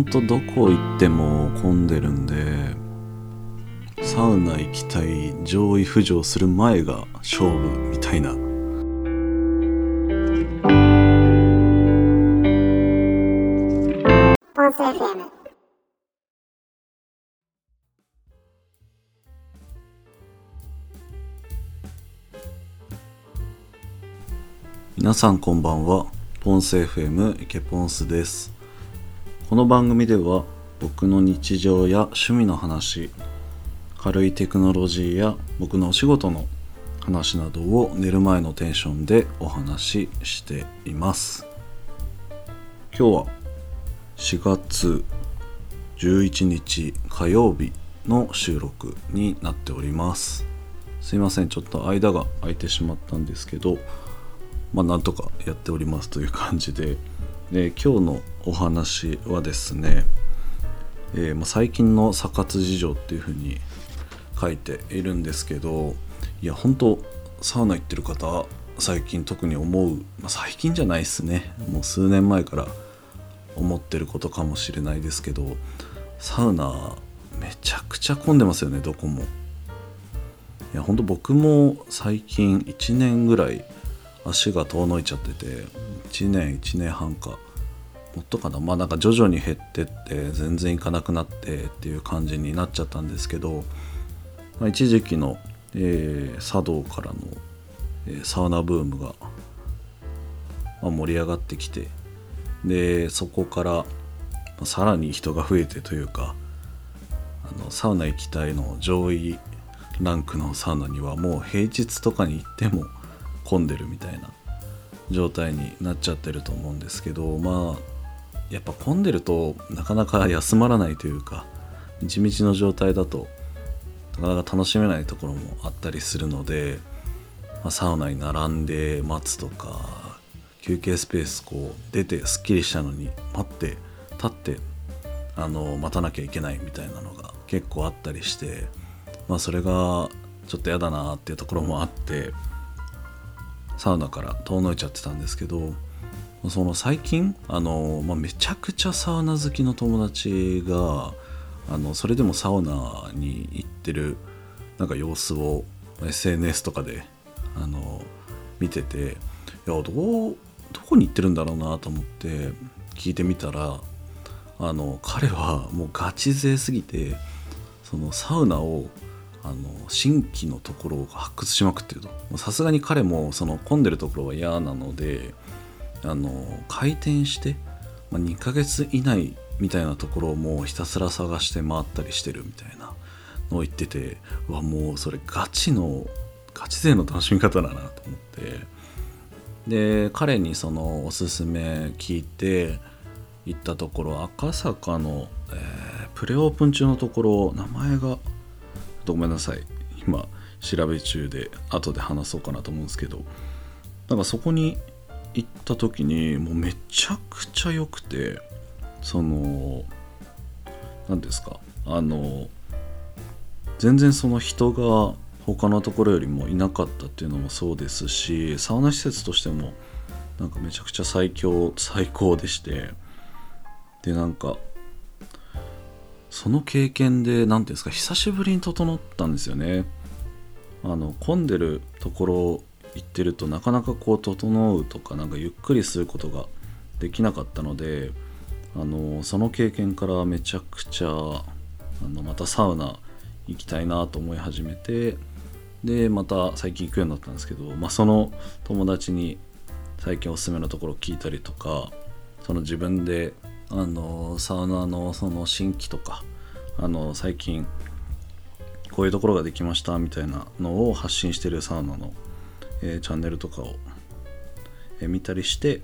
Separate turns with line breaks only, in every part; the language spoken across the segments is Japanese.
んとどこ行っても混んでるんでサウナ行きたい上位浮上する前が勝負みたいな。皆さんこんばんは。ポンス FM イケポンスですこの番組では僕の日常や趣味の話軽いテクノロジーや僕のお仕事の話などを寝る前のテンションでお話ししています。今日は4月11日火曜日の収録になっております。すいませんちょっと間が空いてしまったんですけどまあなんとかやっておりますという感じで。で今日のお話はですね、えーま、最近のサ活事情っていう風に書いているんですけどいや本当サウナ行ってる方最近特に思う、まあ、最近じゃないですね。もう数年前から思ってることかもしれないですけどサウナめちゃくちゃ混んでますよねどこも。いや本当僕も最近1年ぐらい足が遠のいちゃってて1年1年半か。もっとかな。まあなんか徐々に減ってって全然行かなくなってっていう感じになっちゃったんですけど、まあ、一時期の、えー、茶道からの、えー、サウナブームが、まあ、盛り上がってきてでそこから、まあ、さらに人が増えてというかあのサウナ行きたいの上位ランクのサウナにはもう平日とかに行っても混んでるみたいな状態になっちゃってると思うんですけどまあやっぱ混んでるとなかなか休まらないというか地道の状態だとなかなか楽しめないところもあったりするので、まあ、サウナに並んで待つとか休憩スペースこう出てすっきりしたのに待って立ってあの待たなきゃいけないみたいなのが結構あったりしてまあそれがちょっと嫌だなっていうところもあってサウナから遠のいちゃってたんですけどその最近あの、まあ、めちゃくちゃサウナ好きの友達があのそれでもサウナに行ってるなんか様子を SNS とかであの見てていやどうどこに行ってるんだろうなと思って聞いてみたらあの彼はもうガチ勢すぎてそのサウナをあの新規のところを発掘しまくってると。さすがに彼もその混んでるところは嫌なのであの開店して、まあ、2ヶ月以内みたいなところをもうひたすら探して回ったりしてるみたいなのを言っててうわもうそれガチのガチ勢の楽しみ方だなと思って。で彼にそのおすすめ聞いて行ったところ赤坂の、えー、プレオープン中のところ名前がごめんなさい。今調べ中で後で話そうかなと思うんですけど。なんかそこに行った時にもうめちゃくちゃ良くてその何ですかあの全然その人が他のところよりもいなかったっていうのもそうですしサウナ施設としてもなんかめちゃくちゃ最強最高でして。でなんかその経験で何ていうんですか久しぶりに整ったんですよね。あの混んでるところ行ってるとなかなかこう整うとかなんかゆっくりすることができなかったのであのその経験からめちゃくちゃあのまたサウナ行きたいなと思い始めてでまた最近行くようになったんですけど、まあ、その友達に最近おすすめのところ聞いたりとかその自分であのサウナのその新規とかあの最近こういうところができましたみたいなのを発信してるサウナの、えー、チャンネルとかを、えー、見たりして、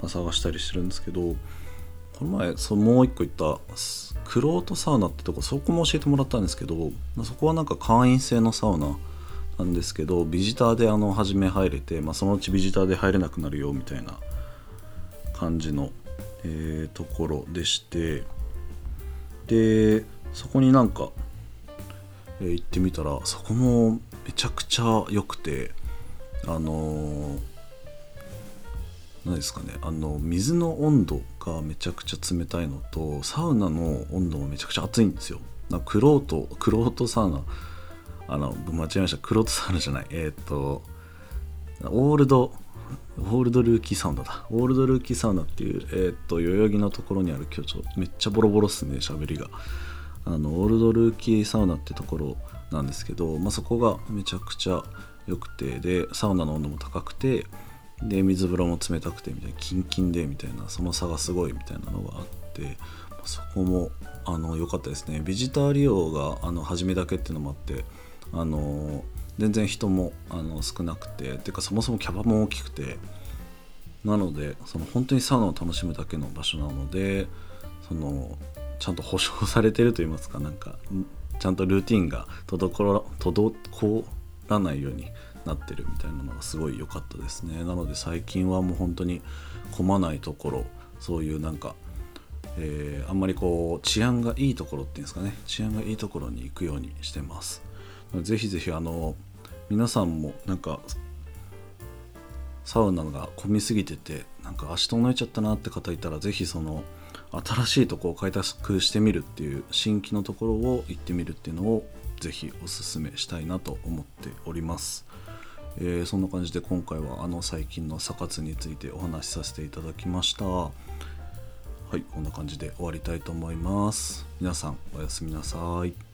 まあ、探したりしてるんですけどこの前そもう一個言ったクロートサウナってとこそこも教えてもらったんですけどそこはなんか会員制のサウナなんですけどビジターであの初め入れて、まあ、そのうちビジターで入れなくなるよみたいな感じのえー、ところでしてでそこになんか、えー、行ってみたらそこもめちゃくちゃ良くてあのー、何ですかねあの水の温度がめちゃくちゃ冷たいのとサウナの温度もめちゃくちゃ熱いんですよ。クロートクロートサウナ。あの間違えました。クロートサウナじゃない。えっ、とオールドオールドルーキーサウナだ。オールドルーキーサウナっていうえっ、と代々木のところにある今日ちょめっちゃボロボロっすね喋りが。あのオールドルーキーサウナってところなんですけど、まあ、そこがめちゃくちゃ良くてでサウナの温度も高くてで水風呂も冷たくてみたいなキンキンでみたいなその差がすごいみたいなのがあってそこもあの良かったですね。ビジター利用があの初めだけっていうのもあってあの全然人もあの少なくてっていうかそもそもキャバも大きくてなのでその本当にサウナを楽しむだけの場所なのでそのちゃんと保証されてると言いますかなんかちゃんとルーティンが滞らないようになってるみたいなのがすごい良かったですね。なので最近はもう本当に混まないところそういうなんか、えー、あんまりこう治安がいいところっていうんですかね。治安がいいところに行くようにしてます。ぜひぜひあの皆さんもなんかサウナが混みすぎててなんか足遠のいちゃったなって方いたらぜひその新しいとこを開拓してみるっていう新規のところを行ってみるっていうのをぜひおすすめしたいなと思っております、えー、そんな感じで今回はあの最近のサ活についてお話しさせていただきました。はいこんな感じで終わりたいと思います。皆さんおやすみなさい。